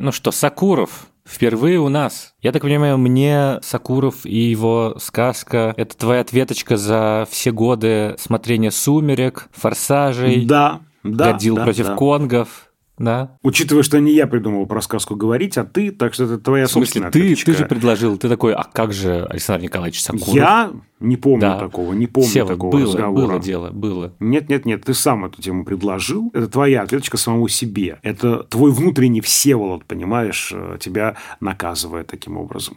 Ну что, Сакуров, Впервые у нас. Я так понимаю, мне Сакуров и его сказка – это твоя ответочка за все годы смотрения «Сумерек», «Форсажей», да, да, «Годзилл да, против да. конгов». Да. Учитывая, что не я придумал про сказку говорить, а ты, так что это твоя В смысле, собственная ты, ответочка. ты же предложил, ты такой, а как же Александр Николаевич Сакуров? Я не помню Да. такого, не помню Сева, такого было, разговора. было дело, было. Нет, нет, нет, ты сам эту тему предложил. Это твоя ответочка самому себе. Это твой внутренний Всеволод, понимаешь, э, тебя наказывает таким образом.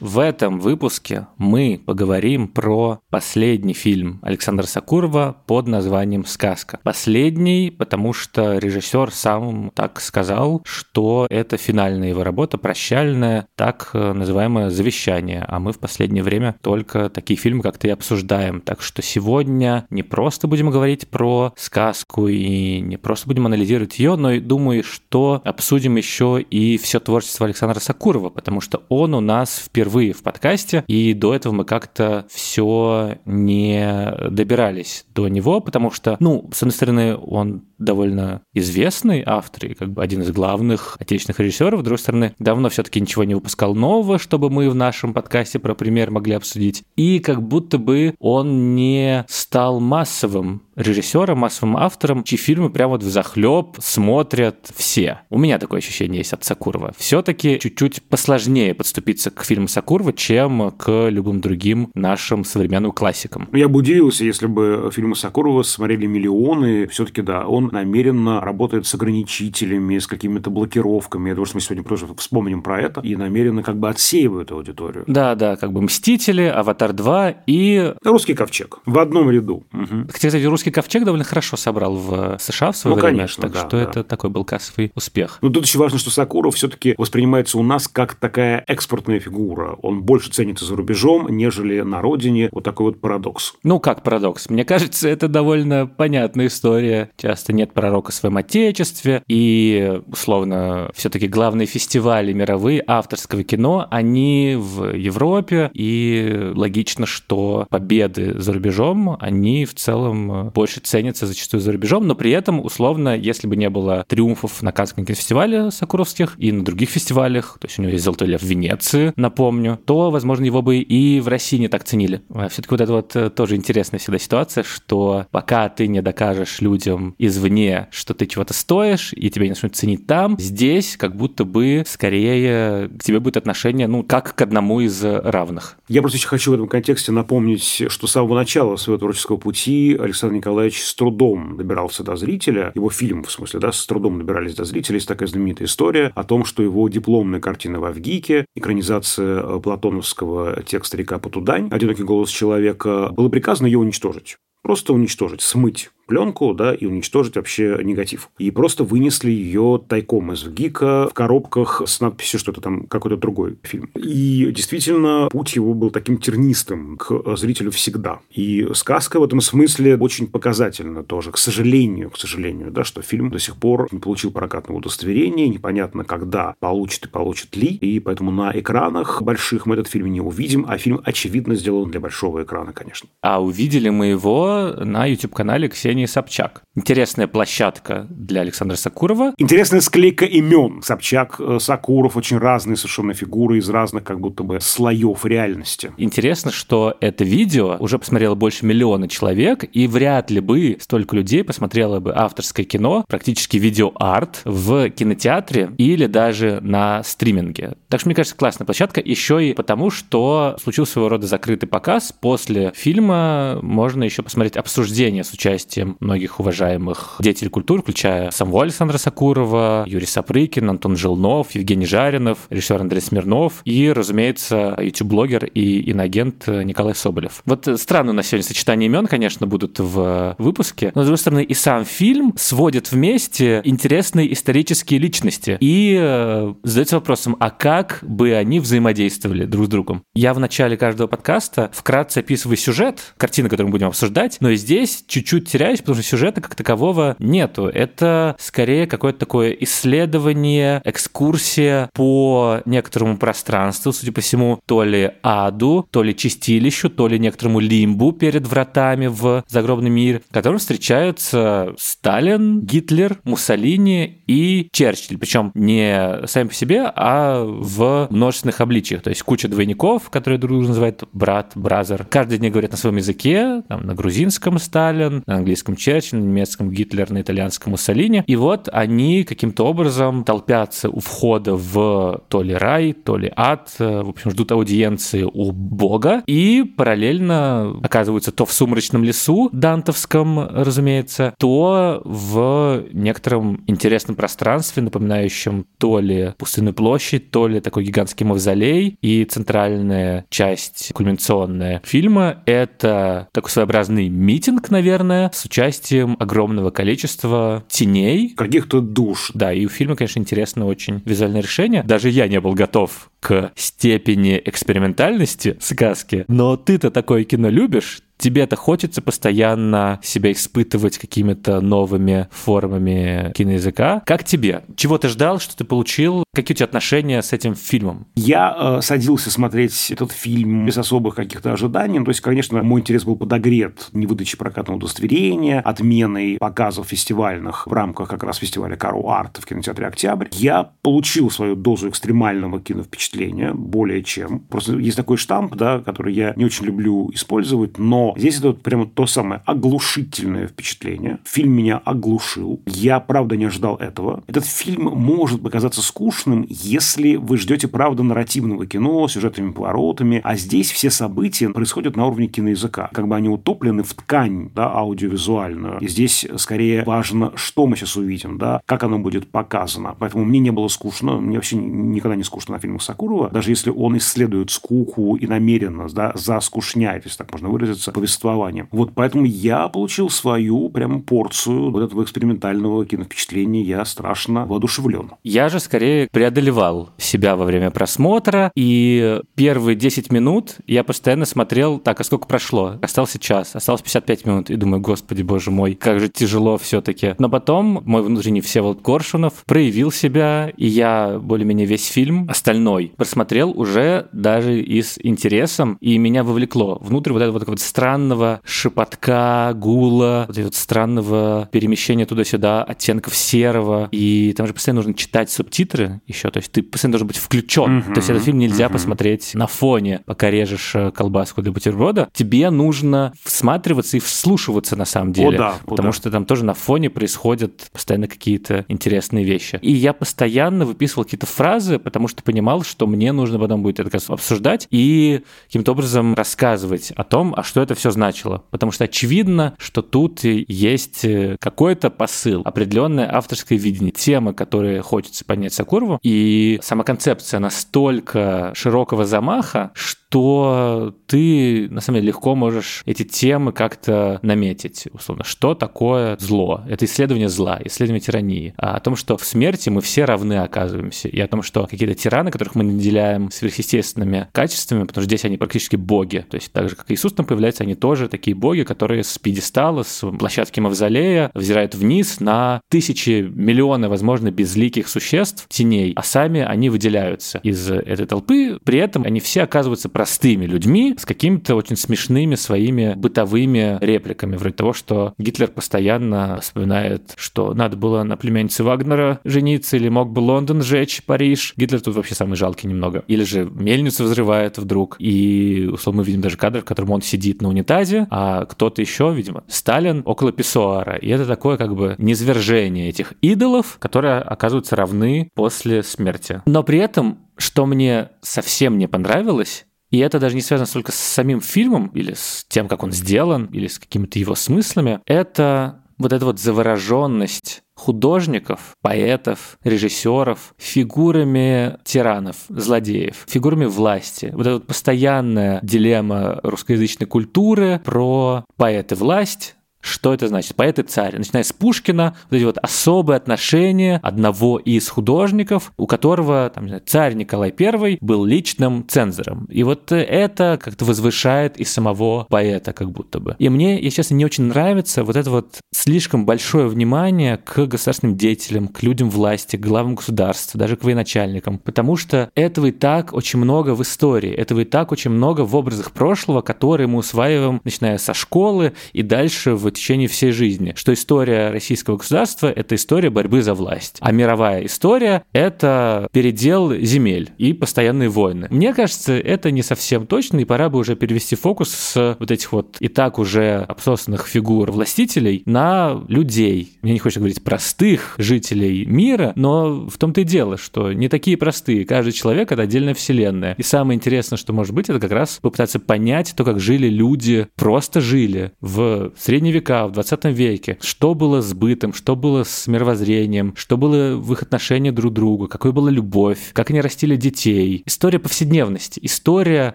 В этом выпуске мы поговорим про последний фильм Александра Сакурова под названием «Сказка». Последний, потому что режиссер сам так сказал, что это финальная его работа, прощальная, так э, называемое завещание. А мы в последнее время только такие фильмы как-то и обсуждаем. Так что сегодня не просто будем говорить про сказку и не просто будем анализировать ее, но и думаю, что обсудим еще и все творчество Александра Сакурова, потому что он у нас впервые в подкасте, и до этого мы как-то все не добирались до него, потому что, ну, с одной стороны, он довольно известный автор и как бы один из главных отечественных режиссеров, с другой стороны, давно все-таки ничего не выпускал нового, чтобы мы в нашем подкасте про пример могли обсудить. И как будто бы он не стал массовым режиссером, массовым автором, чьи фильмы прямо вот в захлеб смотрят все. У меня такое ощущение есть от Сакурова. Все-таки чуть-чуть посложнее подступиться к фильму Сакурова, чем к любым другим нашим современным классикам. Я бы удивился, если бы фильмы Сакурова смотрели миллионы. Все-таки, да, он намеренно работает с ограничителями, с какими-то блокировками. Я думаю, что мы сегодня тоже вспомним про это. И намеренно как бы отсеивает аудиторию. Да, да, как бы «Мстители», «Аватар 2» и... Русский ковчег. В одном ряду. Хотя, кстати, «Русский ковчег» довольно хорошо собрал в США в свое Ну, время, конечно, так да, что да. это такой был кассовый успех. Но тут еще важно, что Сакуров все-таки воспринимается у нас как такая экспортная фигура. Он больше ценится за рубежом, нежели на родине. Вот такой вот парадокс. Ну, как парадокс? Мне кажется, это довольно понятная история. Часто нет пророка в своем отечестве, и, условно, все-таки главные фестивали мировые авторского кино, они в Европе, и логично, что победы за рубежом, они в целом больше ценятся зачастую за рубежом, но при этом, условно, если бы не было триумфов на Каннском кинофестивале Сакуровских и на других фестивалях, то есть у него есть «Золотой лев» в Венеции, напомню, то, возможно, его бы и в России не так ценили. Все-таки вот это вот э, тоже интересная всегда ситуация, что пока ты не докажешь людям извне, что ты чего-то стоишь, и тебя не начнут ценить там, здесь как будто бы скорее к тебе будет отношение, ну, как к одному из равных. Я просто еще хочу в этом контексте напомнить, что с самого начала своего творческого пути Александр Николаевич с трудом добирался до зрителя. Его фильм, в смысле, да, с трудом добирались до зрителя. Есть такая знаменитая история о том, что его дипломная картина в Авгике, экранизация э, платоновского текста «Река Потудань», «Одинокий голос человека», было приказано ее уничтожить. Просто уничтожить, смыть пленку, да, и уничтожить вообще негатив. И просто вынесли ее тайком из ГИКа в коробках с надписью, что это там какой-то другой фильм. И действительно, путь его был таким тернистым к зрителю всегда. И сказка в этом смысле очень показательна тоже, к сожалению, к сожалению, да, что фильм до сих пор не получил прокатного удостоверения, непонятно, когда получит и получит ли, и поэтому на экранах больших мы этот фильм не увидим, а фильм, очевидно, сделан для большого экрана, конечно. А увидели мы его на YouTube-канале Ксении Собчак. Интересная площадка для Александра Сакурова. Интересная склейка имен. Собчак, э, Сакуров, очень разные совершенно фигуры из разных как будто бы слоев реальности. Интересно, что это видео уже посмотрело больше миллиона человек, и вряд ли бы столько людей посмотрело бы авторское кино, практически видеоарт в кинотеатре или даже на стриминге. Так что, мне кажется, классная площадка, еще и потому, что случился своего рода закрытый показ. После фильма можно еще посмотреть обсуждение с участием многих уважаемых уважаемых деятелей культуры, включая самого Александра Сакурова, Юрий Сапрыкин, Антон Жилнов, Евгений Жаринов, режиссер Андрей Смирнов и, разумеется, YouTube-блогер и иногент Николай Соболев. Вот странно на сегодня сочетание имен, конечно, будут в выпуске, но, с другой стороны, и сам фильм сводит вместе интересные исторические личности и э, задается вопросом, а как бы они взаимодействовали друг с другом? Я в начале каждого подкаста вкратце описываю сюжет, картины, которую мы будем обсуждать, но и здесь чуть-чуть теряюсь, потому что сюжета как такового нету. Это скорее какое-то такое исследование, экскурсия по некоторому пространству, судя по всему, то ли аду, то ли чистилищу, то ли некоторому лимбу перед вратами в загробный мир, в котором встречаются Сталин, Гитлер, Муссолини и Черчилль. Причем не сами по себе, а в множественных обличиях. То есть куча двойников, которые друг друга называют брат, бразер. Каждый из них говорит на своем языке, там, на грузинском Сталин, на английском Черчилль, на немецком Гитлер, на итальянском Муссолини. И вот они каким-то образом толпятся у входа в то ли рай, то ли ад, в общем, ждут аудиенции у Бога и параллельно оказываются то в сумрачном лесу, дантовском, разумеется, то в некотором интересном пространстве, напоминающем то ли пустынную площадь, то ли такой гигантский мавзолей. И центральная часть кульминационная фильма — это такой своеобразный митинг, наверное, с участием огромного количества теней. Каких-то душ. Да, и у фильма, конечно, интересно очень визуальное решение. Даже я не был готов к степени экспериментальности сказки. Но ты-то такое кино любишь, тебе-то хочется постоянно себя испытывать какими-то новыми формами киноязыка. Как тебе? Чего ты ждал, что ты получил? Какие у тебя отношения с этим фильмом? Я э, садился смотреть этот фильм без особых каких-то ожиданий. То есть, конечно, мой интерес был подогрет не выдачей прокатного удостоверения, отменой показов фестивальных в рамках как раз фестиваля Кару Арт в кинотеатре «Октябрь». Я получил свою дозу экстремального киновпечатления, более чем. Просто есть такой штамп, да, который я не очень люблю использовать, но здесь это вот прямо то самое оглушительное впечатление. Фильм меня оглушил. Я, правда, не ожидал этого. Этот фильм может показаться скучным, если вы ждете, правда, нарративного кино, сюжетными поворотами, а здесь все события происходят на уровне киноязыка. Как бы они утоплены в ткань, да, аудиовизуальную. И здесь скорее важно, что мы сейчас увидим, да, как оно будет показано. Поэтому мне не было скучно. Мне вообще никогда не скучно на фильмах Сакурова. Даже если он исследует скуку и намеренно, да, заскучняет, если так можно выразиться, повествованием. Вот поэтому я получил свою прям порцию вот этого экспериментального киновпечатления. Я страшно воодушевлен. Я же скорее преодолевал себя во время просмотра, и первые 10 минут я постоянно смотрел, так, а сколько прошло? Остался час, осталось 55 минут, и думаю, господи, боже мой, как же тяжело все таки Но потом мой внутренний Всеволод Коршунов проявил себя, и я более-менее весь фильм остальной просмотрел уже даже и с интересом, и меня вовлекло внутрь вот это вот, вот странного шепотка, гула, вот вот странного перемещения туда-сюда, оттенков серого. И там же постоянно нужно читать субтитры еще, то есть ты постоянно должен быть включен. Uh-huh, то есть этот фильм нельзя uh-huh. посмотреть на фоне, пока режешь э, колбаску для бутерброда. Тебе нужно всматриваться и вслушиваться на самом деле. О, да, потому о, да. что там тоже на фоне происходят постоянно какие-то интересные вещи. И я постоянно выписывал какие-то фразы, потому что понимал, что мне нужно потом будет это обсуждать и каким-то образом рассказывать о том, а что это все значило. Потому что очевидно, что тут есть э, какой-то посыл, определенное авторское видение, темы, которые хочется понять Сакурову. И сама концепция настолько широкого замаха, что ты, на самом деле, легко можешь эти темы как-то наметить, условно. Что такое зло? Это исследование зла, исследование тирании. А о том, что в смерти мы все равны оказываемся. И о том, что какие-то тираны, которых мы наделяем сверхъестественными качествами, потому что здесь они практически боги. То есть так же, как Иисус там появляется, они тоже такие боги, которые с пьедестала, с площадки Мавзолея взирают вниз на тысячи, миллионы, возможно, безликих существ, теней, а сами они выделяются из этой толпы. При этом они все оказываются простыми людьми с какими-то очень смешными своими бытовыми репликами, вроде того, что Гитлер постоянно вспоминает, что надо было на племяннице Вагнера жениться, или мог бы Лондон сжечь, Париж. Гитлер тут вообще самый жалкий немного. Или же мельницу взрывает вдруг, и, условно, мы видим даже кадр, в котором он сидит на унитазе, а кто-то еще, видимо, Сталин около писсуара. И это такое как бы низвержение этих идолов, которые оказываются равны после смерти. Но при этом, что мне совсем не понравилось, и это даже не связано столько с самим фильмом или с тем, как он сделан, или с какими-то его смыслами. Это вот эта вот завороженность художников, поэтов, режиссеров фигурами тиранов, злодеев, фигурами власти. Вот эта вот постоянная дилемма русскоязычной культуры про поэты власть, что это значит? Поэт и царь. Начиная с Пушкина, вот эти вот особые отношения одного из художников, у которого там, знаю, царь Николай I был личным цензором. И вот это как-то возвышает и самого поэта как будто бы. И мне, если честно, не очень нравится вот это вот слишком большое внимание к государственным деятелям, к людям власти, к главам государства, даже к военачальникам, потому что этого и так очень много в истории, этого и так очень много в образах прошлого, которые мы усваиваем, начиная со школы и дальше в в течение всей жизни, что история российского государства — это история борьбы за власть, а мировая история — это передел земель и постоянные войны. Мне кажется, это не совсем точно, и пора бы уже перевести фокус с вот этих вот и так уже обсосанных фигур властителей на людей. Мне не хочется говорить простых жителей мира, но в том-то и дело, что не такие простые. Каждый человек — это отдельная вселенная. И самое интересное, что может быть, это как раз попытаться понять то, как жили люди, просто жили в средневековье века, в 20 веке, что было с бытом, что было с мировоззрением, что было в их отношении друг к другу, какой была любовь, как они растили детей. История повседневности, история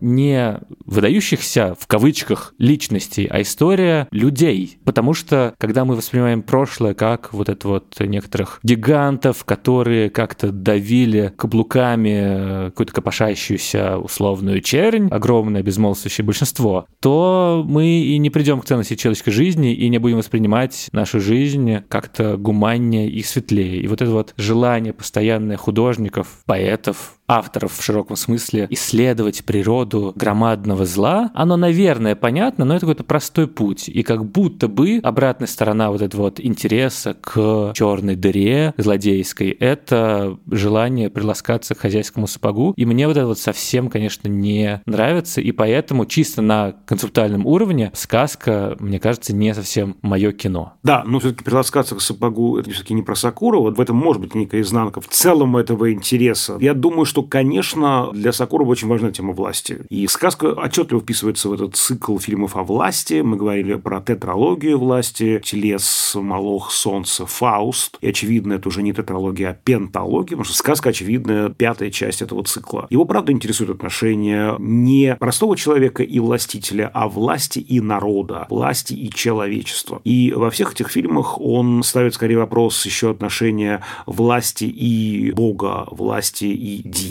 не выдающихся в кавычках личностей, а история людей. Потому что, когда мы воспринимаем прошлое как вот это вот некоторых гигантов, которые как-то давили каблуками какую-то копошащуюся условную чернь, огромное безмолвствующее большинство, то мы и не придем к ценности человеческой жизни и не будем воспринимать нашу жизнь как-то гуманнее и светлее. И вот это вот желание постоянное художников, поэтов, авторов в широком смысле исследовать природу громадного зла, оно, наверное, понятно, но это какой-то простой путь. И как будто бы обратная сторона вот этого вот интереса к черной дыре злодейской — это желание приласкаться к хозяйскому сапогу. И мне вот это вот совсем, конечно, не нравится, и поэтому чисто на концептуальном уровне сказка, мне кажется, не совсем мое кино. Да, но все-таки приласкаться к сапогу — это все-таки не про Сакурова. В этом может быть некая изнанка в целом этого интереса. Я думаю, что, конечно, для Сакурова очень важна тема власти. И сказка отчетливо вписывается в этот цикл фильмов о власти. Мы говорили про тетралогию власти, Телес, Малох, Солнце, Фауст. И, очевидно, это уже не тетралогия, а пенталогия, потому что сказка, очевидно, пятая часть этого цикла. Его, правда, интересует отношения не простого человека и властителя, а власти и народа, власти и человечества. И во всех этих фильмах он ставит скорее вопрос еще отношения власти и Бога, власти и дьявола.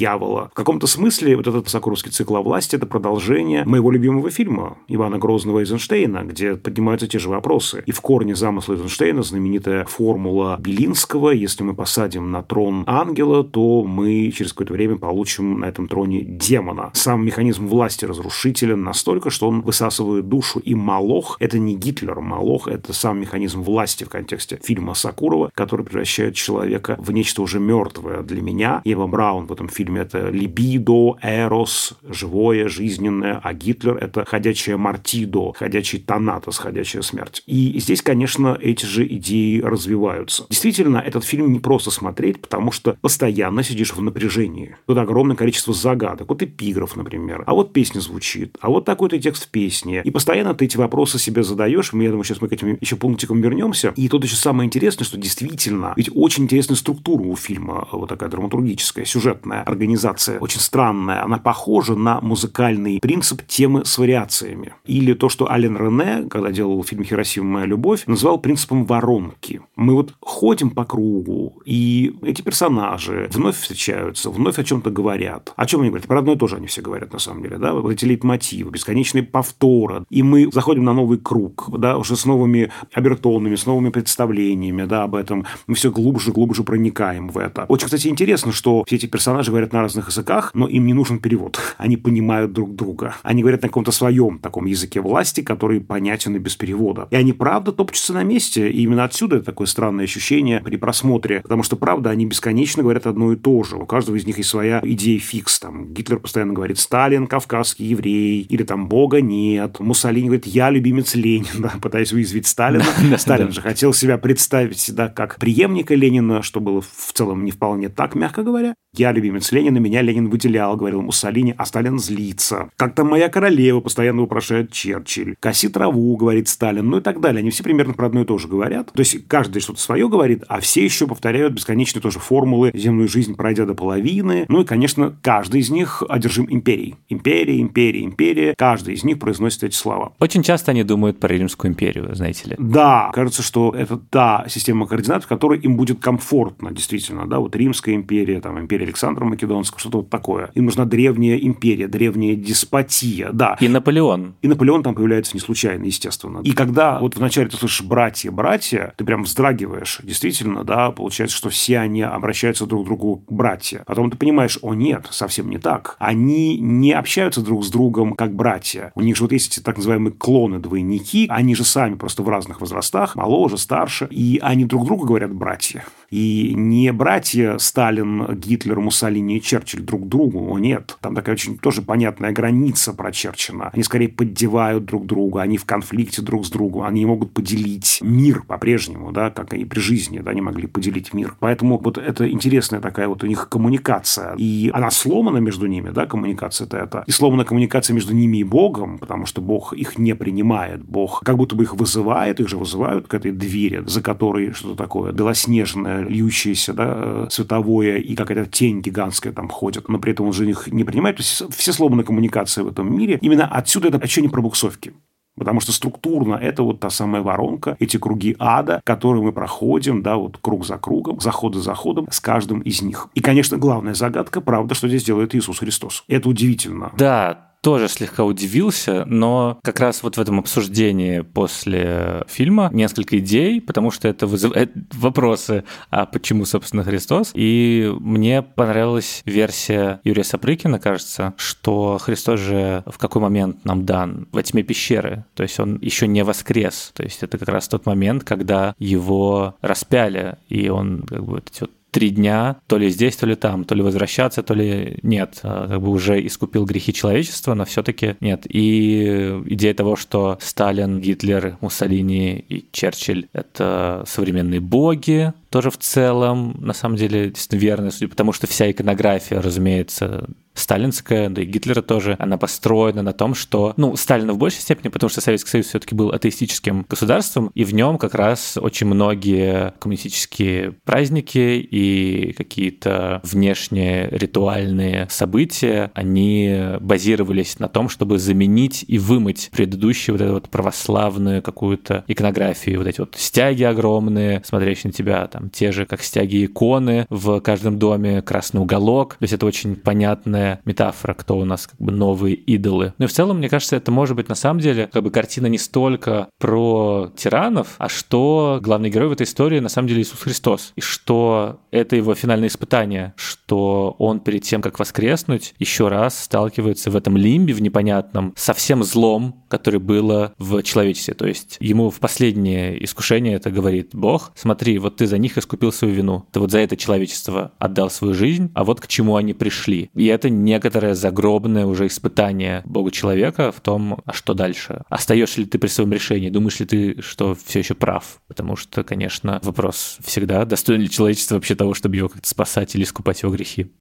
В каком-то смысле вот этот Сокуровский цикл о власти – это продолжение моего любимого фильма Ивана Грозного Эйзенштейна, где поднимаются те же вопросы. И в корне замысла Эйзенштейна знаменитая формула Белинского «Если мы посадим на трон ангела, то мы через какое-то время получим на этом троне демона». Сам механизм власти разрушителен настолько, что он высасывает душу. И Малох – это не Гитлер. Малох – это сам механизм власти в контексте фильма Сакурова, который превращает человека в нечто уже мертвое. Для меня Ева Браун в этом фильме фильме это либидо, эрос, живое, жизненное, а Гитлер это ходячая мартидо, ходячий тонатос, ходячая смерть. И здесь, конечно, эти же идеи развиваются. Действительно, этот фильм не просто смотреть, потому что постоянно сидишь в напряжении. Тут огромное количество загадок. Вот эпиграф, например. А вот песня звучит. А вот такой-то текст в песне. И постоянно ты эти вопросы себе задаешь. Я думаю, сейчас мы к этим еще пунктикам вернемся. И тут еще самое интересное, что действительно, ведь очень интересная структура у фильма, вот такая драматургическая, сюжетная организация очень странная. Она похожа на музыкальный принцип темы с вариациями. Или то, что Ален Рене, когда делал фильм «Хиросима. Моя любовь», называл принципом воронки. Мы вот ходим по кругу, и эти персонажи вновь встречаются, вновь о чем-то говорят. О чем они говорят? Про одно и то же они все говорят, на самом деле. Да? Вот эти лейтмотивы, бесконечные повторы. И мы заходим на новый круг, да, уже с новыми обертонами, с новыми представлениями да, об этом. Мы все глубже глубже проникаем в это. Очень, кстати, интересно, что все эти персонажи говорят говорят на разных языках, но им не нужен перевод. Они понимают друг друга. Они говорят на каком-то своем таком языке власти, который понятен и без перевода. И они, правда, топчутся на месте. И именно отсюда такое странное ощущение при просмотре. Потому что, правда, они бесконечно говорят одно и то же. У каждого из них есть своя идея фикс. Там Гитлер постоянно говорит «Сталин, кавказский еврей», или там «Бога нет». Муссолини говорит «Я любимец Ленина», пытаясь уязвить Сталина. Сталин же хотел себя представить да, как преемника Ленина, что было в целом не вполне так, мягко говоря. «Я любимец отчисления на меня Ленин выделял, говорил Муссолини, а Сталин злится. Как там моя королева, постоянно вопрошает Черчилль. Коси траву, говорит Сталин, ну и так далее. Они все примерно про одно и то же говорят. То есть каждый что-то свое говорит, а все еще повторяют бесконечные тоже формулы «земную жизнь пройдя до половины». Ну и, конечно, каждый из них одержим империей. Империя, империя, империя. Каждый из них произносит эти слова. Очень часто они думают про Римскую империю, знаете ли. Да, кажется, что это та система координат, в которой им будет комфортно, действительно. Да, вот Римская империя, там, империя Александра Македонского, что-то вот такое. Им нужна древняя империя, древняя деспотия, да. И Наполеон. И Наполеон там появляется не случайно, естественно. И когда вот вначале ты слышишь «братья, братья», ты прям вздрагиваешь. Действительно, да, получается, что все они обращаются друг к другу братья. Потом ты понимаешь, о нет, совсем не так. Они не общаются друг с другом как братья. У них же вот есть эти так называемые клоны-двойники, они же сами просто в разных возрастах, моложе, старше, и они друг другу говорят братья. И не братья Сталин, Гитлер, Муссолини и Черчилль друг другу, о нет. Там такая очень тоже понятная граница прочерчена. Они скорее поддевают друг друга, они в конфликте друг с другом, они могут поделить мир по-прежнему, да, как и при жизни, да, они могли поделить мир. Поэтому вот это интересная такая вот у них коммуникация. И она сломана между ними, да, коммуникация-то это. И сломана коммуникация между ними и Богом, потому что Бог их не принимает. Бог как будто бы их вызывает, их же вызывают к этой двери, за которой что-то такое белоснежное, льющееся, да, световое, и какая-то тень гигантская там ходит. Но при этом он же их не принимает. То есть все сломаны коммуникации в этом мире. Именно отсюда это ощущение пробуксовки. Потому что структурно это вот та самая воронка, эти круги ада, которые мы проходим, да, вот круг за кругом, заход за заходом с каждым из них. И, конечно, главная загадка, правда, что здесь делает Иисус Христос. Это удивительно. Да, тоже слегка удивился, но как раз вот в этом обсуждении после фильма несколько идей, потому что это вызывает вопросы, а почему, собственно, Христос? И мне понравилась версия Юрия Сапрыкина, кажется, что Христос же в какой момент нам дан? Во тьме пещеры. То есть он еще не воскрес. То есть это как раз тот момент, когда его распяли, и он как бы вот эти вот три дня, то ли здесь, то ли там, то ли возвращаться, то ли нет. А, как бы уже искупил грехи человечества, но все-таки нет. И идея того, что Сталин, Гитлер, Муссолини и Черчилль — это современные боги, тоже в целом, на самом деле, действительно верно, потому что вся иконография, разумеется, сталинская, да и Гитлера тоже, она построена на том, что, ну, Сталина в большей степени, потому что Советский Союз все-таки был атеистическим государством, и в нем как раз очень многие коммунистические праздники и какие-то внешние ритуальные события, они базировались на том, чтобы заменить и вымыть предыдущую вот эту вот православную какую-то иконографию, вот эти вот стяги огромные, смотрящие на тебя, там, там те же, как стяги иконы в каждом доме, красный уголок. То есть это очень понятная метафора, кто у нас как бы новые идолы. И в целом, мне кажется, это может быть на самом деле как бы картина не столько про тиранов, а что главный герой в этой истории на самом деле Иисус Христос. И что это его финальное испытание, что он перед тем, как воскреснуть, еще раз сталкивается в этом лимбе, в непонятном, со всем злом, которое было в человечестве. То есть ему в последнее искушение это говорит Бог, смотри, вот ты за них искупил свою вину. Ты вот за это человечество отдал свою жизнь, а вот к чему они пришли. И это некоторое загробное уже испытание Бога человека в том, а что дальше. Остаешься ли ты при своем решении? Думаешь ли ты, что все еще прав? Потому что, конечно, вопрос всегда, достоин ли человечество вообще того, чтобы его как-то спасать или искупать его грехи.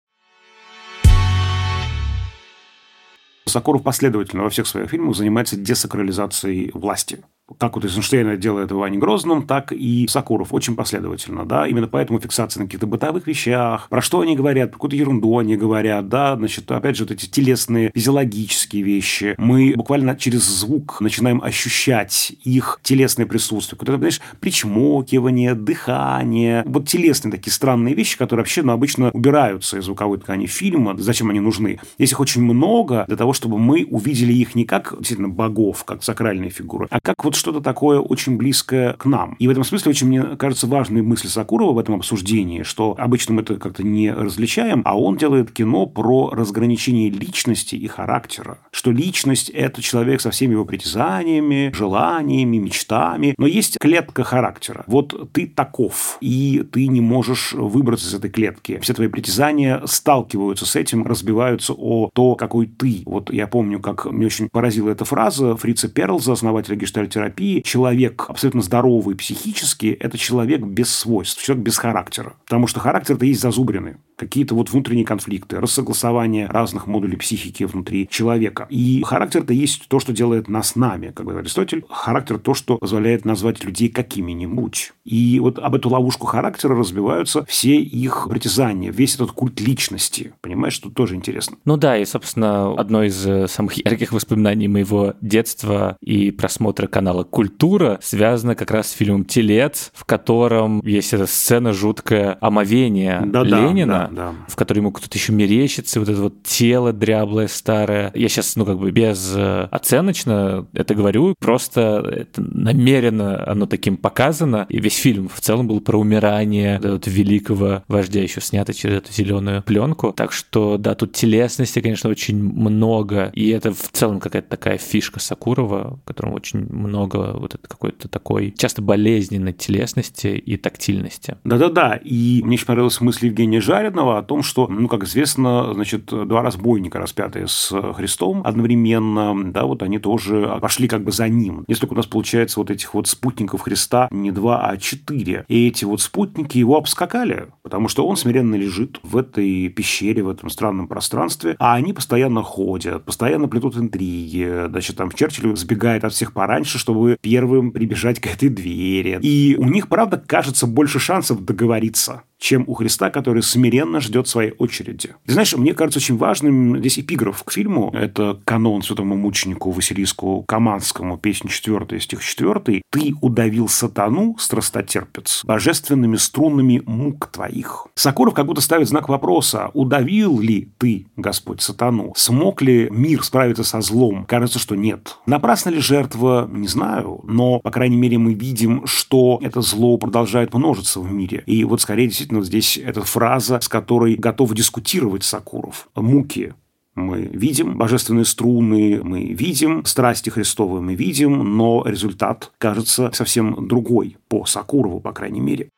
Сокуров последовательно во всех своих фильмах занимается десакрализацией власти как вот Эйзенштейн делает в Иване Грозном, так и Сокуров очень последовательно, да, именно поэтому фиксация на каких-то бытовых вещах, про что они говорят, про какую-то ерунду они говорят, да, значит, опять же, вот эти телесные, физиологические вещи, мы буквально через звук начинаем ощущать их телесное присутствие, куда-то, знаешь, причмокивание, дыхание, вот телесные такие странные вещи, которые вообще, ну, обычно убираются из звуковой ткани фильма, зачем они нужны? Здесь их очень много для того, чтобы мы увидели их не как действительно богов, как сакральные фигуры, а как вот что-то такое очень близкое к нам. И в этом смысле очень, мне кажется, важной мысль Сакурова в этом обсуждении, что обычно мы это как-то не различаем, а он делает кино про разграничение личности и характера. Что личность – это человек со всеми его притязаниями, желаниями, мечтами, но есть клетка характера. Вот ты таков, и ты не можешь выбраться из этой клетки. Все твои притязания сталкиваются с этим, разбиваются о то, какой ты. Вот я помню, как мне очень поразила эта фраза Фрица Перлза, основателя гештальтерапии, терапии человек абсолютно здоровый психически – это человек без свойств, человек без характера. Потому что характер – это есть зазубрины какие-то вот внутренние конфликты, рассогласование разных модулей психики внутри человека. И характер-то есть то, что делает нас нами, как говорит Аристотель. Характер то, что позволяет назвать людей какими-нибудь. И вот об эту ловушку характера разбиваются все их притязания, весь этот культ личности. Понимаешь, что тоже интересно. Ну да, и, собственно, одно из э, самых ярких воспоминаний моего детства и просмотра канала «Культура» связано как раз с фильмом «Телец», в котором есть эта сцена жуткая омовения да, Ленина, да, да. в которой ему кто-то еще мерещится, вот это вот тело дряблое, старое. Я сейчас, ну, как бы без э, оценочно это говорю, просто это намеренно оно таким показано, и весь фильм в целом был про умирание вот великого вождя, еще снято через эту зеленую пленку. Так что, да, тут телесности, конечно, очень много, и это в целом какая-то такая фишка Сакурова, в котором очень много вот это какой-то такой часто болезненной телесности и тактильности. Да-да-да, и мне очень понравилась мысль Евгения Жареного о том, что, ну, как известно, значит, два разбойника, распятые с Христом одновременно, да, вот они тоже пошли как бы за ним. Несколько у нас получается вот этих вот спутников Христа не два, а четыре. И эти вот спутники его обскакали, потому что он смиренно лежит в этой пещере, в этом странном пространстве, а они постоянно ходят, постоянно плетут интриги. Значит, там Черчилль сбегает от всех пораньше, чтобы первым прибежать к этой двери. И у них, правда, кажется, больше шансов договориться чем у Христа, который смиренно ждет своей очереди. Ты знаешь, мне кажется очень важным здесь эпиграф к фильму. Это канон святому мученику Василиску Каманскому, песня 4, стих 4. «Ты удавил сатану, страстотерпец, божественными струнами мук твоих». Сокуров как будто ставит знак вопроса, удавил ли ты, Господь, сатану? Смог ли мир справиться со злом? Кажется, что нет. Напрасна ли жертва? Не знаю. Но, по крайней мере, мы видим, что это зло продолжает множиться в мире. И вот скорее действительно действительно здесь эта фраза, с которой готов дискутировать Сакуров. Муки мы видим, божественные струны мы видим, страсти Христовы мы видим, но результат кажется совсем другой по Сакурову, по крайней мере.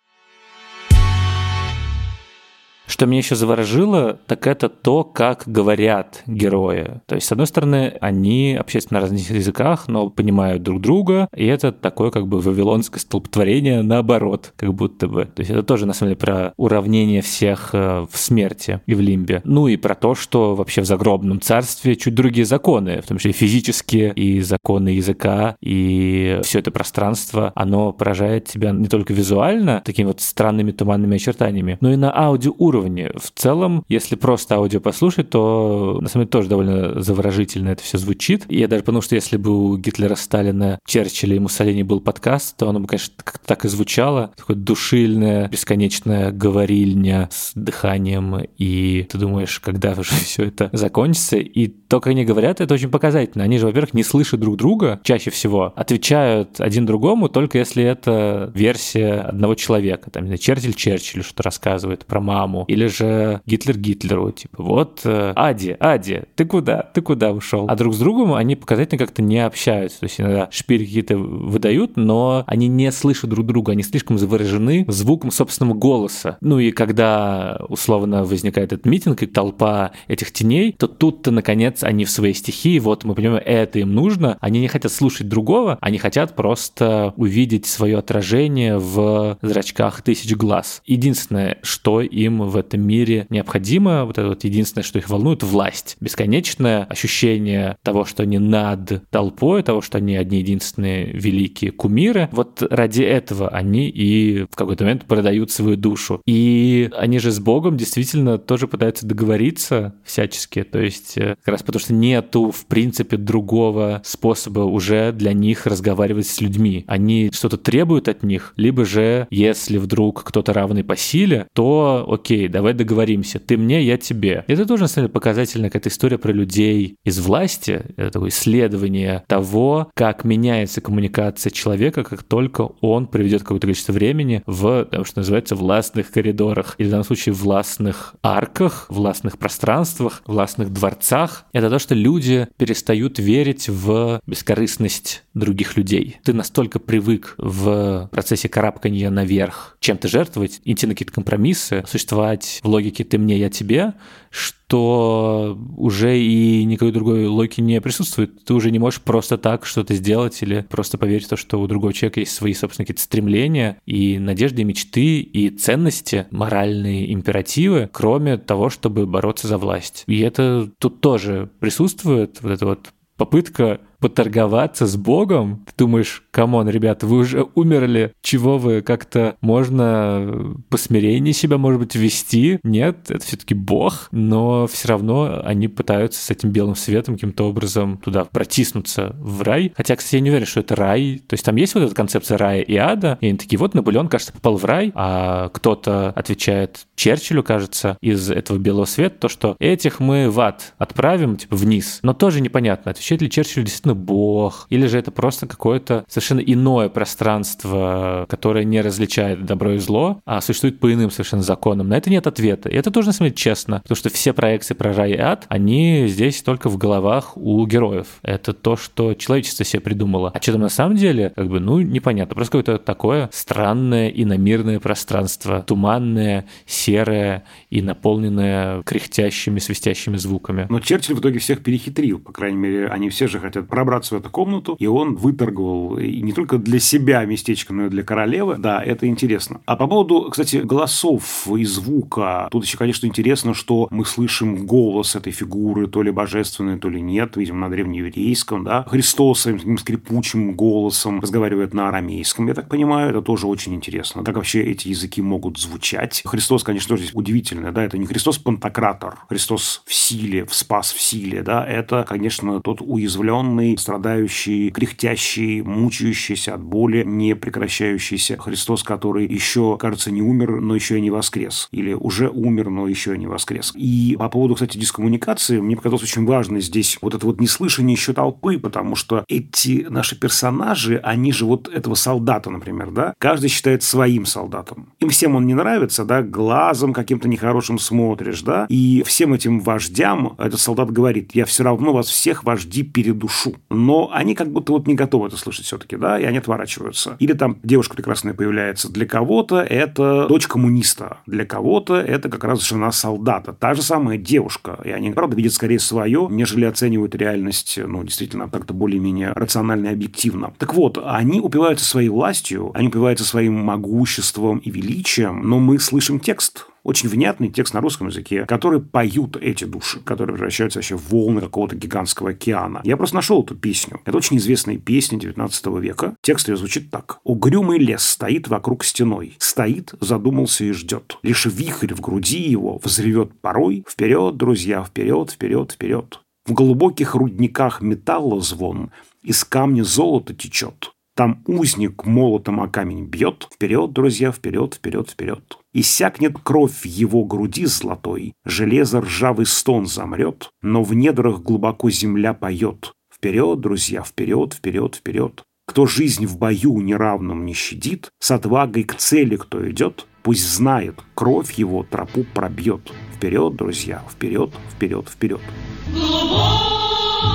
Что меня еще заворожило, так это то, как говорят герои. То есть, с одной стороны, они общаются на разных языках, но понимают друг друга, и это такое как бы вавилонское столпотворение наоборот, как будто бы. То есть это тоже, на самом деле, про уравнение всех э, в смерти и в лимбе. Ну и про то, что вообще в загробном царстве чуть другие законы, в том числе физические, и законы языка, и все это пространство, оно поражает тебя не только визуально, такими вот странными туманными очертаниями, но и на аудиоуровне уровне. В целом, если просто аудио послушать, то на самом деле тоже довольно заворожительно это все звучит. И я даже потому, что если бы у Гитлера, Сталина, Черчилля и Муссолини был подкаст, то оно бы, конечно, как-то так и звучало. Такое душильное, бесконечная говорильня с дыханием. И ты думаешь, когда уже все это закончится. И то, как они говорят, это очень показательно. Они же, во-первых, не слышат друг друга чаще всего, отвечают один другому, только если это версия одного человека. Там, не знаю, Черчилль что-то рассказывает про маму, или же Гитлер Гитлеру, типа, вот, э, Ади, Ади, ты куда, ты куда ушел? А друг с другом они показательно как-то не общаются, то есть иногда шпили какие-то выдают, но они не слышат друг друга, они слишком заворожены звуком собственного голоса. Ну и когда условно возникает этот митинг и толпа этих теней, то тут-то, наконец, они в своей стихии, вот мы понимаем, это им нужно, они не хотят слушать другого, они хотят просто увидеть свое отражение в зрачках тысяч глаз. Единственное, что им в этом мире необходимо. Вот это вот единственное, что их волнует, власть. Бесконечное ощущение того, что они над толпой, того, что они одни единственные великие кумиры. Вот ради этого они и в какой-то момент продают свою душу. И они же с Богом действительно тоже пытаются договориться всячески. То есть э, как раз потому, что нету, в принципе, другого способа уже для них разговаривать с людьми. Они что-то требуют от них, либо же, если вдруг кто-то равный по силе, то окей, окей, давай договоримся, ты мне, я тебе. Это тоже, на самом деле, показательная какая-то история про людей из власти, это такое исследование того, как меняется коммуникация человека, как только он приведет какое-то количество времени в, того, что называется, властных коридорах, или в данном случае властных арках, властных пространствах, властных дворцах. Это то, что люди перестают верить в бескорыстность других людей. Ты настолько привык в процессе карабкания наверх чем-то жертвовать, идти на какие-то компромиссы, существовать играть в логике «ты мне, я тебе», что уже и никакой другой логики не присутствует. Ты уже не можешь просто так что-то сделать или просто поверить в то, что у другого человека есть свои собственные какие-то стремления и надежды, и мечты, и ценности, моральные императивы, кроме того, чтобы бороться за власть. И это тут тоже присутствует, вот это вот попытка поторговаться с Богом. Ты думаешь, come on, ребята, вы уже умерли, чего вы как-то можно по смирению себя, может быть, вести? Нет, это все-таки Бог, но все равно они пытаются с этим белым светом каким-то образом туда протиснуться в рай. Хотя, кстати, я не уверен, что это рай. То есть там есть вот эта концепция рая и ада, и они такие, вот Наполеон, кажется, попал в рай, а кто-то отвечает Черчиллю, кажется, из этого белого света, то, что этих мы в ад отправим, типа, вниз. Но тоже непонятно, отвечает ли Черчилль действительно бог, или же это просто какое-то совершенно иное пространство, которое не различает добро и зло, а существует по иным совершенно законам. На это нет ответа. И это тоже, на деле, честно, потому что все проекции про рай и ад, они здесь только в головах у героев. Это то, что человечество себе придумало. А что там на самом деле, как бы, ну, непонятно. Просто какое-то такое странное иномирное пространство, туманное, серое и наполненное кряхтящими, свистящими звуками. Но Черчилль в итоге всех перехитрил. По крайней мере, они все же хотят пробраться в эту комнату, и он выторговал и не только для себя местечко, но и для королевы. Да, это интересно. А по поводу, кстати, голосов и звука, тут еще, конечно, интересно, что мы слышим голос этой фигуры, то ли божественной, то ли нет, видимо, на древнееврейском, да. Христос своим скрипучим голосом разговаривает на арамейском, я так понимаю, это тоже очень интересно. Как вообще эти языки могут звучать? Христос, конечно, тоже здесь удивительный, да, это не Христос Пантократор, Христос в силе, в спас в силе, да, это, конечно, тот уязвленный страдающий, кряхтящий, мучающийся от боли, не прекращающийся Христос, который еще, кажется, не умер, но еще и не воскрес. Или уже умер, но еще и не воскрес. И по поводу, кстати, дискоммуникации, мне показалось очень важно здесь вот это вот неслышание еще толпы, потому что эти наши персонажи, они же вот этого солдата, например, да, каждый считает своим солдатом. Им всем он не нравится, да, глазом каким-то нехорошим смотришь, да, и всем этим вождям этот солдат говорит, я все равно вас всех вожди передушу но они как будто вот не готовы это слышать все-таки, да, и они отворачиваются. Или там девушка прекрасная появляется. Для кого-то это дочь коммуниста, для кого-то это как раз жена солдата. Та же самая девушка. И они, правда, видят скорее свое, нежели оценивают реальность, ну, действительно, как-то более-менее рационально и объективно. Так вот, они упиваются своей властью, они упиваются своим могуществом и величием, но мы слышим текст, очень внятный текст на русском языке, который поют эти души, которые превращаются вообще в волны какого-то гигантского океана. Я просто нашел эту песню. Это очень известная песня 19 века. Текст ее звучит так. «Угрюмый лес стоит вокруг стеной. Стоит, задумался и ждет. Лишь вихрь в груди его взревет порой. Вперед, друзья, вперед, вперед, вперед. В глубоких рудниках металла звон, из камня золото течет. Там узник молотом о камень бьет. Вперед, друзья, вперед, вперед, вперед. Иссякнет кровь в его груди золотой, Железо ржавый стон замрет, Но в недрах глубоко земля поет. Вперед, друзья, вперед, вперед, вперед. Кто жизнь в бою неравном не щадит, С отвагой к цели кто идет, Пусть знает, кровь его тропу пробьет. Вперед, друзья, вперед, вперед, вперед. В глубоких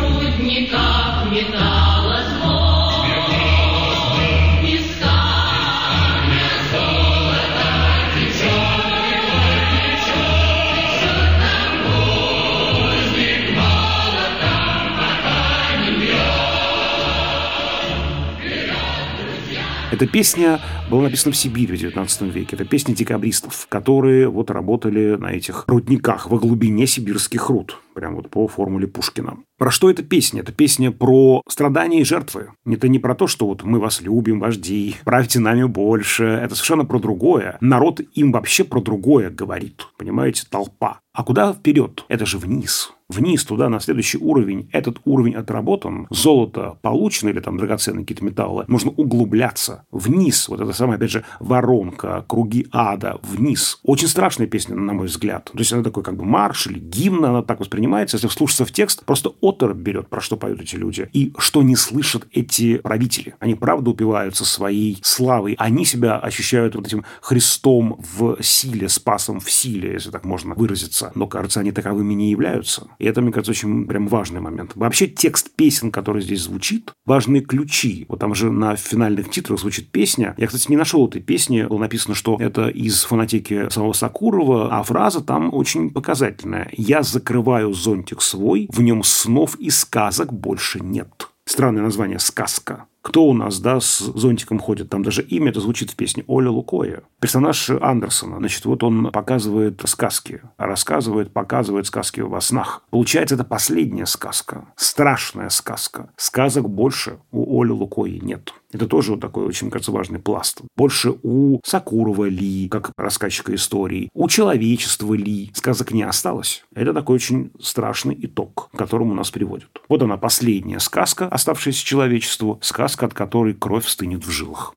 рудниках металла Эта песня была написана в Сибири в 19 веке. Это песня декабристов, которые вот работали на этих рудниках во глубине сибирских руд. Прям вот по формуле Пушкина. Про что эта песня? Это песня про страдания и жертвы. Это не про то, что вот мы вас любим, вожди, правьте нами больше. Это совершенно про другое. Народ им вообще про другое говорит. Понимаете, толпа. А куда вперед? Это же вниз вниз туда, на следующий уровень, этот уровень отработан, золото получено или там драгоценные какие-то металлы, нужно углубляться вниз. Вот это самая, опять же, воронка, круги ада, вниз. Очень страшная песня, на мой взгляд. То есть она такой как бы марш или гимн, она так воспринимается воспринимается, если вслушаться в текст, просто отор берет, про что поют эти люди, и что не слышат эти правители. Они правда упиваются своей славой. Они себя ощущают вот этим Христом в силе, спасом в силе, если так можно выразиться. Но, кажется, они таковыми не являются. И это, мне кажется, очень прям важный момент. Вообще текст песен, который здесь звучит, важные ключи. Вот там же на финальных титрах звучит песня. Я, кстати, не нашел этой песни. Было написано, что это из фонотеки самого Сакурова, а фраза там очень показательная. «Я закрываю зонтик свой, в нем снов и сказок больше нет». Странное название «сказка». Кто у нас, да, с зонтиком ходит? Там даже имя это звучит в песне Оля Лукоя. Персонаж Андерсона. Значит, вот он показывает сказки. Рассказывает, показывает сказки во снах. Получается, это последняя сказка. Страшная сказка. Сказок больше у Оли Лукои нет. Это тоже вот такой очень, кажется, важный пласт. Больше у Сакурова Ли, как рассказчика истории, у человечества Ли сказок не осталось. Это такой очень страшный итог, к которому нас приводят. Вот она, последняя сказка, оставшаяся человечеству, сказка, от которой кровь стынет в жилах.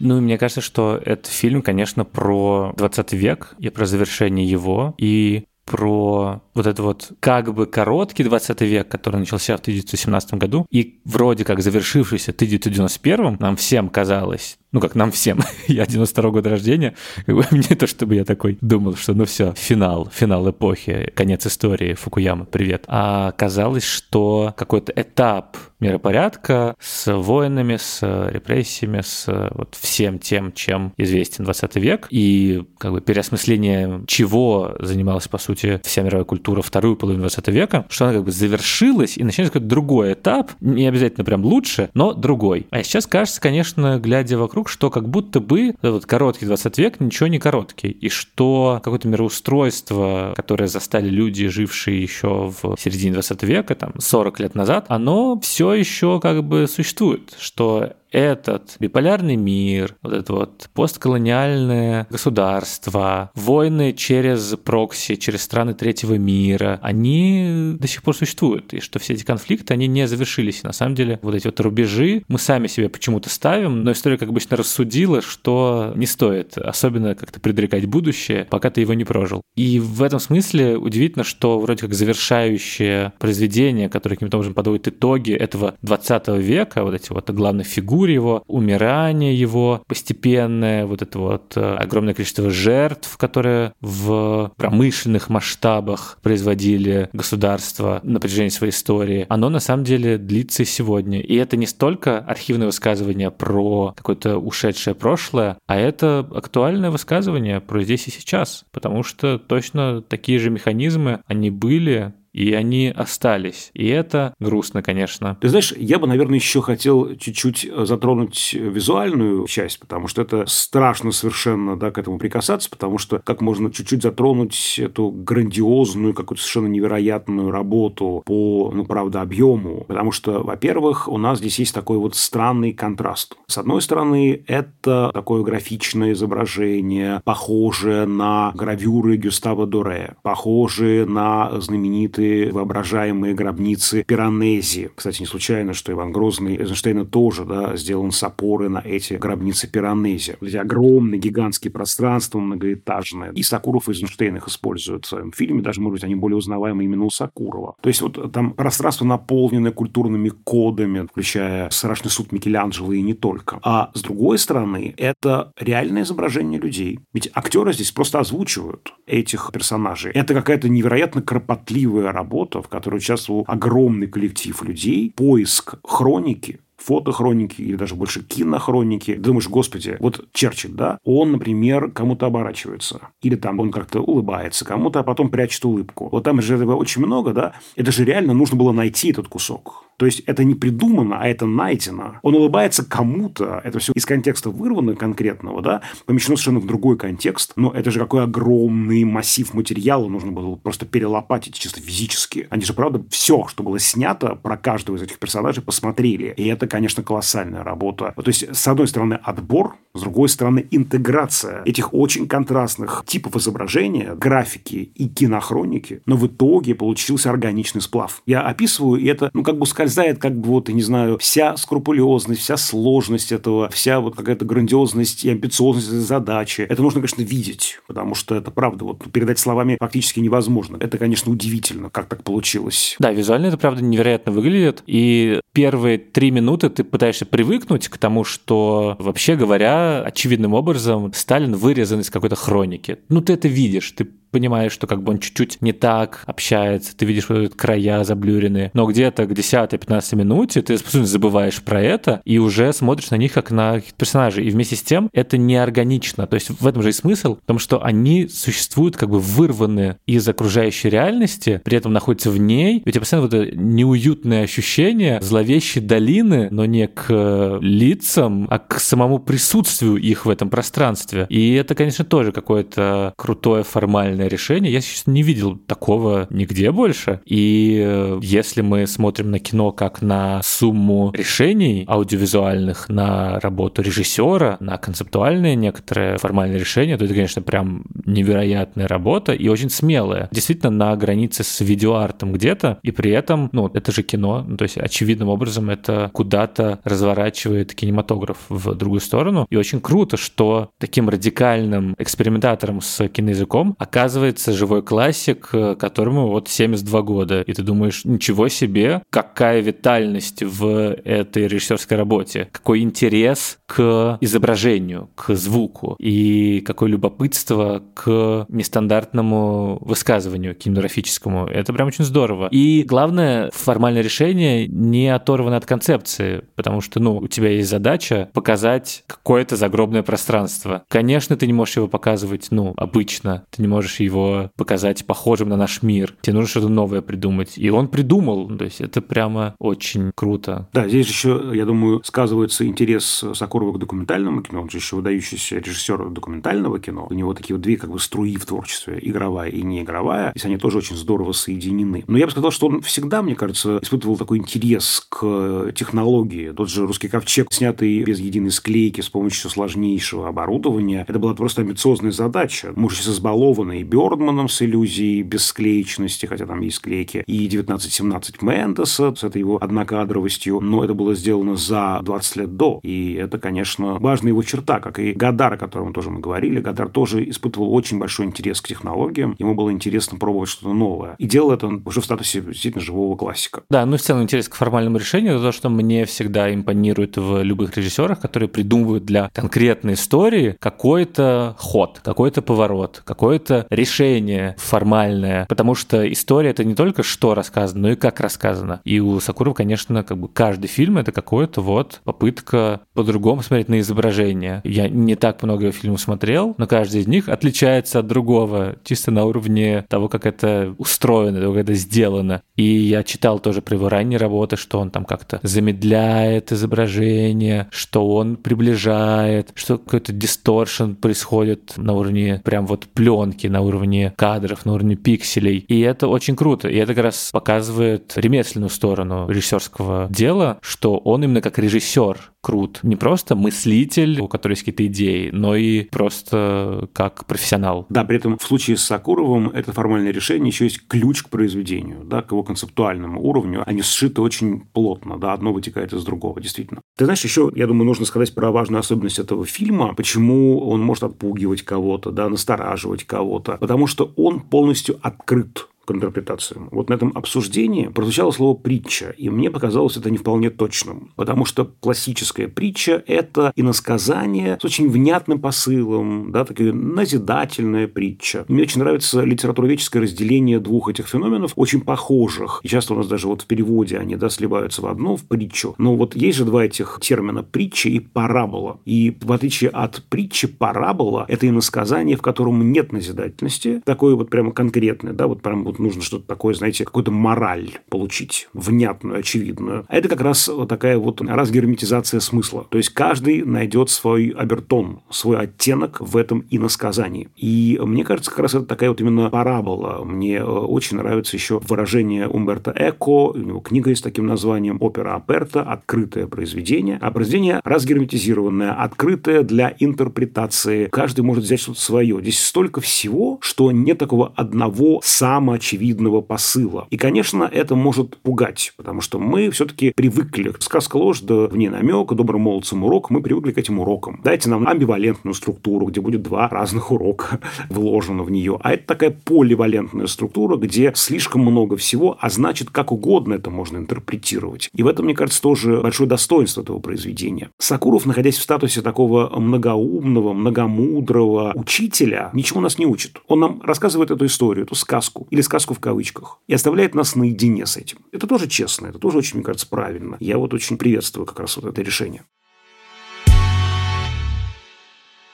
Ну, мне кажется, что этот фильм, конечно, про 20 век и про завершение его, и про вот этот вот как бы короткий 20 век, который начался в 1917 году, и вроде как завершившийся в 1991, нам всем казалось, ну как нам всем, я 92 года рождения, как бы мне то, чтобы я такой думал, что ну все, финал, финал эпохи, конец истории, Фукуяма, привет. А оказалось, что какой-то этап миропорядка с войнами, с репрессиями, с вот всем тем, чем известен 20 век, и как бы переосмысление чего занималась, по сути, вся мировая культура вторую половину 20 века, что она как бы завершилась, и начинается какой-то другой этап, не обязательно прям лучше, но другой. А сейчас кажется, конечно, глядя вокруг, вокруг, что как будто бы этот короткий 20 век ничего не короткий, и что какое-то мироустройство, которое застали люди, жившие еще в середине 20 века, там 40 лет назад, оно все еще как бы существует, что этот биполярный мир, вот это вот постколониальное государство, войны через прокси, через страны третьего мира, они до сих пор существуют, и что все эти конфликты, они не завершились. на самом деле вот эти вот рубежи мы сами себе почему-то ставим, но история, как обычно, рассудила, что не стоит особенно как-то предрекать будущее, пока ты его не прожил. И в этом смысле удивительно, что вроде как завершающее произведение, которое каким-то образом подводит итоги этого 20 века, вот эти вот главные фигуры, его, умирание его постепенное, вот это вот э, огромное количество жертв, которые в промышленных масштабах производили государства на протяжении своей истории, оно на самом деле длится и сегодня. И это не столько архивное высказывание про какое-то ушедшее прошлое, а это актуальное высказывание про здесь и сейчас, потому что точно такие же механизмы, они были и они остались. И это грустно, конечно. Ты знаешь, я бы, наверное, еще хотел чуть-чуть э, затронуть визуальную часть, потому что это страшно совершенно да, к этому прикасаться, потому что как можно чуть-чуть затронуть эту грандиозную, какую-то совершенно невероятную работу по, ну, правда, объему. Потому что, во-первых, у нас здесь есть такой вот странный контраст. С одной стороны, это такое графичное изображение, похожее на гравюры Гюстава Доре, похожее на знаменитые знаменитые воображаемые гробницы Пиранези. Кстати, не случайно, что Иван Грозный Эйзенштейна тоже да, сделан с опоры на эти гробницы Пиранези. Эти огромные гигантские пространства, многоэтажные. И Сакуров и Эйзенштейн их используют в своем фильме. Даже, может быть, они более узнаваемы именно у Сакурова. То есть вот там пространство наполнено культурными кодами, включая страшный суд Микеланджело и не только. А с другой стороны, это реальное изображение людей. Ведь актеры здесь просто озвучивают этих персонажей. Это какая-то невероятно кропотливая работа, в которой участвовал огромный коллектив людей, поиск хроники, фотохроники или даже больше кинохроники. Думаешь, господи, вот Черчилль, да, он, например, кому-то оборачивается. Или там он как-то улыбается кому-то, а потом прячет улыбку. Вот там же этого очень много, да. Это же реально нужно было найти этот кусок. То есть это не придумано, а это найдено. Он улыбается кому-то. Это все из контекста вырвано конкретного, да, помещено совершенно в другой контекст. Но это же какой огромный массив материала нужно было просто перелопатить чисто физически. Они же, правда, все, что было снято про каждого из этих персонажей, посмотрели. И это, конечно, колоссальная работа. То есть, с одной стороны, отбор, с другой стороны, интеграция этих очень контрастных типов изображения, графики и кинохроники. Но в итоге получился органичный сплав. Я описываю, и это, ну, как бы сказать, ускользает как бы вот, не знаю, вся скрупулезность, вся сложность этого, вся вот какая-то грандиозность и амбициозность этой задачи. Это нужно, конечно, видеть, потому что это правда, вот передать словами практически невозможно. Это, конечно, удивительно, как так получилось. Да, визуально это, правда, невероятно выглядит. И первые три минуты ты пытаешься привыкнуть к тому, что, вообще говоря, очевидным образом Сталин вырезан из какой-то хроники. Ну, ты это видишь, ты понимаешь, что как бы он чуть-чуть не так общается, ты видишь вот эти края заблюренные, но где-то к 10-15 минуте ты, по забываешь про это и уже смотришь на них как на персонажей. И вместе с тем это неорганично. То есть в этом же и смысл, в том, что они существуют как бы вырваны из окружающей реальности, при этом находятся в ней. Ведь постоянно вот это неуютное ощущение зловещей долины, но не к лицам, а к самому присутствию их в этом пространстве. И это, конечно, тоже какое-то крутое формальное гениальное решение. Я сейчас не видел такого нигде больше. И э, если мы смотрим на кино как на сумму решений аудиовизуальных, на работу режиссера, на концептуальные некоторые формальные решения, то это, конечно, прям невероятная работа и очень смелая. Действительно, на границе с видеоартом где-то, и при этом, ну, это же кино, ну, то есть очевидным образом это куда-то разворачивает кинематограф в другую сторону. И очень круто, что таким радикальным экспериментатором с киноязыком оказывается оказывается живой классик, э, которому вот 72 года. И ты думаешь, ничего себе, какая витальность в этой режиссерской работе, какой интерес к изображению, к звуку и какое любопытство к нестандартному высказыванию кинематографическому. Это прям очень здорово. И главное, формальное решение не оторвано от концепции, потому что, ну, у тебя есть задача показать какое-то загробное пространство. Конечно, ты не можешь его показывать, ну, обычно. Ты не можешь его показать похожим на наш мир. Тебе нужно что-то новое придумать. И он придумал. То есть это прямо очень круто. Да, здесь еще, я думаю, сказывается интерес Сокурова к документальному кино. Он же еще выдающийся режиссер документального кино. У него такие вот две как бы струи в творчестве. Игровая и неигровая. И они тоже очень здорово соединены. Но я бы сказал, что он всегда, мне кажется, испытывал такой интерес к технологии. Тот же «Русский ковчег», снятый без единой склейки с помощью сложнейшего оборудования. Это была просто амбициозная задача. Мы уже избалованные Бёрдманом с иллюзией бесклеечности, хотя там есть склейки, и 1917 Мендеса с этой его однокадровостью, но это было сделано за 20 лет до. И это, конечно, важная его черта, как и Гадар, о котором тоже мы говорили. Гадар тоже испытывал очень большой интерес к технологиям. Ему было интересно пробовать что-то новое. И делал это уже в статусе действительно живого классика. Да, ну в целом интерес к формальному решению, то, что мне всегда импонирует в любых режиссерах, которые придумывают для конкретной истории какой-то ход, какой-то поворот, какое-то решение формальное, потому что история это не только что рассказано, но и как рассказано. И у Сакурова, конечно, как бы каждый фильм это какое-то вот попытка по-другому смотреть на изображение. Я не так много фильмов смотрел, но каждый из них отличается от другого, чисто на уровне того, как это устроено, того, как это сделано. И я читал тоже про его ранние работы, что он там как-то замедляет изображение, что он приближает, что какой-то дисторшн происходит на уровне прям вот пленки, на уровне уровне кадров, на уровне пикселей. И это очень круто. И это как раз показывает ремесленную сторону режиссерского дела, что он именно как режиссер крут. Не просто мыслитель, у которого есть какие-то идеи, но и просто как профессионал. Да, при этом в случае с Сакуровым это формальное решение еще есть ключ к произведению, да, к его концептуальному уровню. Они сшиты очень плотно, да, одно вытекает из другого, действительно. Ты знаешь, еще, я думаю, нужно сказать про важную особенность этого фильма, почему он может отпугивать кого-то, да, настораживать кого-то, потому что он полностью открыт к интерпретациям. Вот на этом обсуждении прозвучало слово «притча», и мне показалось это не вполне точным, потому что классическая притча – это иносказание с очень внятным посылом, да, такая назидательная притча. Мне очень нравится литературоведческое разделение двух этих феноменов, очень похожих. И часто у нас даже вот в переводе они да, сливаются в одно, в притчу. Но вот есть же два этих термина – притча и парабола. И в отличие от притчи, парабола – это иносказание, в котором нет назидательности, такое вот прямо конкретное, да, вот прям вот нужно что-то такое, знаете, какую-то мораль получить, внятную, очевидную. А это как раз такая вот разгерметизация смысла. То есть каждый найдет свой обертон, свой оттенок в этом иносказании. И мне кажется, как раз это такая вот именно парабола. Мне э, очень нравится еще выражение Умберто Эко, у него книга есть с таким названием «Опера Аперта», открытое произведение, а произведение разгерметизированное, открытое для интерпретации. Каждый может взять что-то свое. Здесь столько всего, что нет такого одного самого очевидного посыла. И, конечно, это может пугать, потому что мы все-таки привыкли. Сказка ложь, да в ней намек, добрым молодцам урок, мы привыкли к этим урокам. Дайте нам амбивалентную структуру, где будет два разных урока вложено в нее. А это такая поливалентная структура, где слишком много всего, а значит, как угодно это можно интерпретировать. И в этом, мне кажется, тоже большое достоинство этого произведения. Сакуров, находясь в статусе такого многоумного, многомудрого учителя, ничего нас не учит. Он нам рассказывает эту историю, эту сказку, или сказку в кавычках, и оставляет нас наедине с этим. Это тоже честно, это тоже очень, мне кажется, правильно. Я вот очень приветствую как раз вот это решение.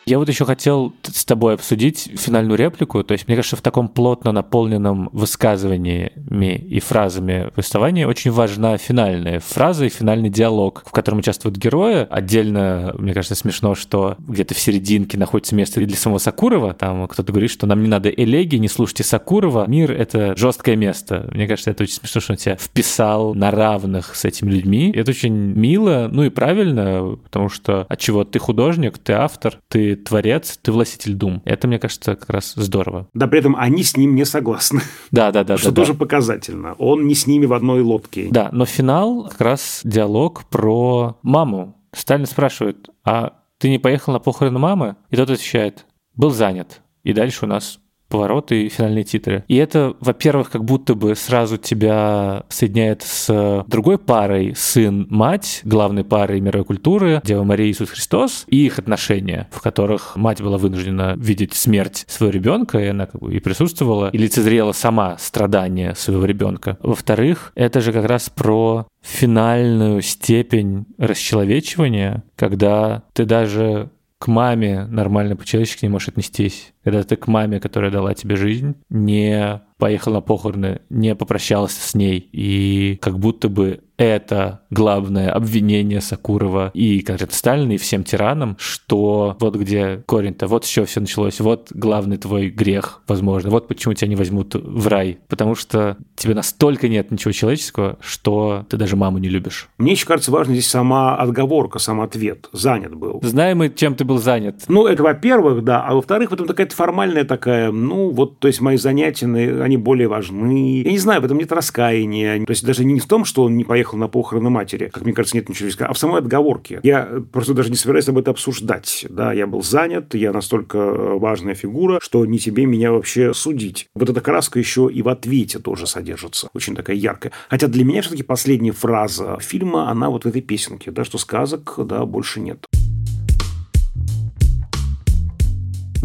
Я вот еще хотел с тобой обсудить финальную реплику. То есть, мне кажется, в таком плотно наполненном высказываниями и фразами повествовании очень важна финальная фраза и финальный диалог, в котором участвуют герои. Отдельно, мне кажется, смешно, что где-то в серединке находится место для самого Сакурова. Там кто-то говорит, что нам не надо элегии, не слушайте Сакурова. Мир — это жесткое место. Мне кажется, это очень смешно, что он тебя вписал на равных с этими людьми. И это очень мило, ну и правильно, потому что от чего ты художник, ты автор, ты творец, ты властитель дум. Это, мне кажется, как раз здорово. Да, при этом они с ним не согласны. Да, да, да. Что да, тоже да. показательно. Он не с ними в одной лодке. Да, но финал как раз диалог про маму. Сталин спрашивает, а ты не поехал на похороны мамы? И тот отвечает, был занят. И дальше у нас повороты и финальные титры. И это, во-первых, как будто бы сразу тебя соединяет с другой парой сын-мать, главной парой мировой культуры, Дева Мария и Иисус Христос, и их отношения, в которых мать была вынуждена видеть смерть своего ребенка, и она как бы и присутствовала, и лицезрела сама страдания своего ребенка. Во-вторых, это же как раз про финальную степень расчеловечивания, когда ты даже к маме нормально по-человечески не можешь отнестись. Когда ты к маме, которая дала тебе жизнь, не поехал на похороны, не попрощался с ней. И как будто бы это главное обвинение Сакурова и конкретно Сталина, и всем тиранам, что вот где корень-то, вот с чего все началось, вот главный твой грех, возможно, вот почему тебя не возьмут в рай, потому что тебе настолько нет ничего человеческого, что ты даже маму не любишь. Мне еще кажется важно здесь сама отговорка, сам ответ. Занят был. Знаем мы, чем ты был занят. Ну, это во-первых, да, а во-вторых, потом какая-то формальная такая, ну, вот, то есть мои занятия, они более важны. Я не знаю, в этом нет раскаяния. То есть даже не в том, что он не поехал на похороны матери, как мне кажется, нет ничего а в самой отговорке. Я просто даже не собираюсь об этом обсуждать. Да, я был занят, я настолько важная фигура, что не тебе меня вообще судить. Вот эта краска еще и в ответе тоже содержится. Очень такая яркая. Хотя для меня все-таки последняя фраза фильма, она вот в этой песенке, да, что сказок, да, больше нет.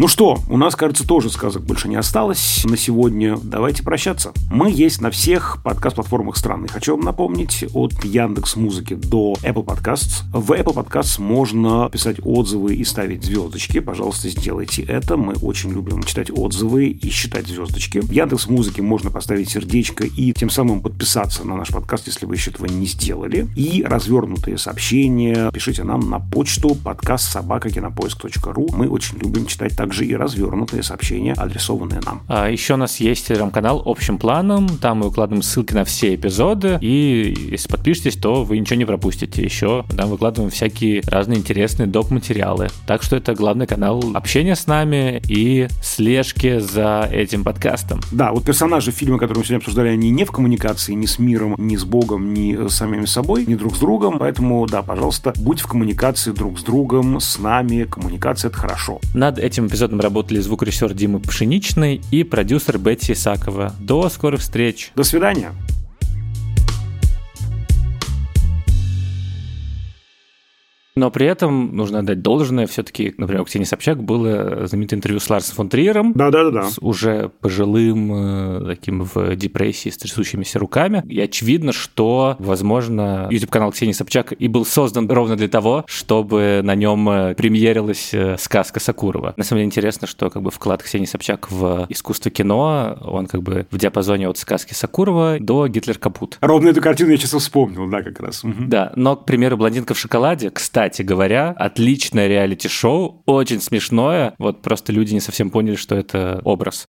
Ну что, у нас, кажется, тоже сказок больше не осталось на сегодня. Давайте прощаться. Мы есть на всех подкаст-платформах страны. Хочу вам напомнить, от Яндекс Музыки до Apple Podcasts. В Apple Podcasts можно писать отзывы и ставить звездочки. Пожалуйста, сделайте это. Мы очень любим читать отзывы и считать звездочки. В Яндекс Музыке можно поставить сердечко и тем самым подписаться на наш подкаст, если вы еще этого не сделали. И развернутые сообщения пишите нам на почту подкаст собакакинопоиск.ру. Мы очень любим читать также и развернутые сообщения, адресованные нам. А еще у нас есть телеграм-канал общим планом, там мы выкладываем ссылки на все эпизоды, и если подпишетесь, то вы ничего не пропустите. Еще там выкладываем всякие разные интересные доп-материалы. Так что это главный канал общения с нами и слежки за этим подкастом. Да, вот персонажи фильма, которые мы сегодня обсуждали, они не в коммуникации ни с миром, ни с Богом, ни с самими собой, ни друг с другом, поэтому, да, пожалуйста, будь в коммуникации друг с другом, с нами, коммуникация — это хорошо. Над этим эпизодом работали звукорежиссер Дима Пшеничный и продюсер Бетти Исакова. До скорых встреч. До свидания. Но при этом нужно отдать должное. Все-таки, например, у Ксении Собчак было знаменитое интервью с Ларсом фон Триером. Да-да-да. С уже пожилым, э, таким в депрессии, с трясущимися руками. И очевидно, что, возможно, YouTube-канал Ксении Собчак и был создан ровно для того, чтобы на нем э, премьерилась э, сказка Сакурова. На самом деле интересно, что как бы вклад Ксении Собчак в искусство кино, он как бы в диапазоне от сказки Сакурова до Гитлер Капут. Ровно эту картину я сейчас вспомнил, да, как раз. Угу. Да, но, к примеру, «Блондинка в шоколаде», кстати, кстати говоря, отличное реалити-шоу, очень смешное. Вот просто люди не совсем поняли, что это образ.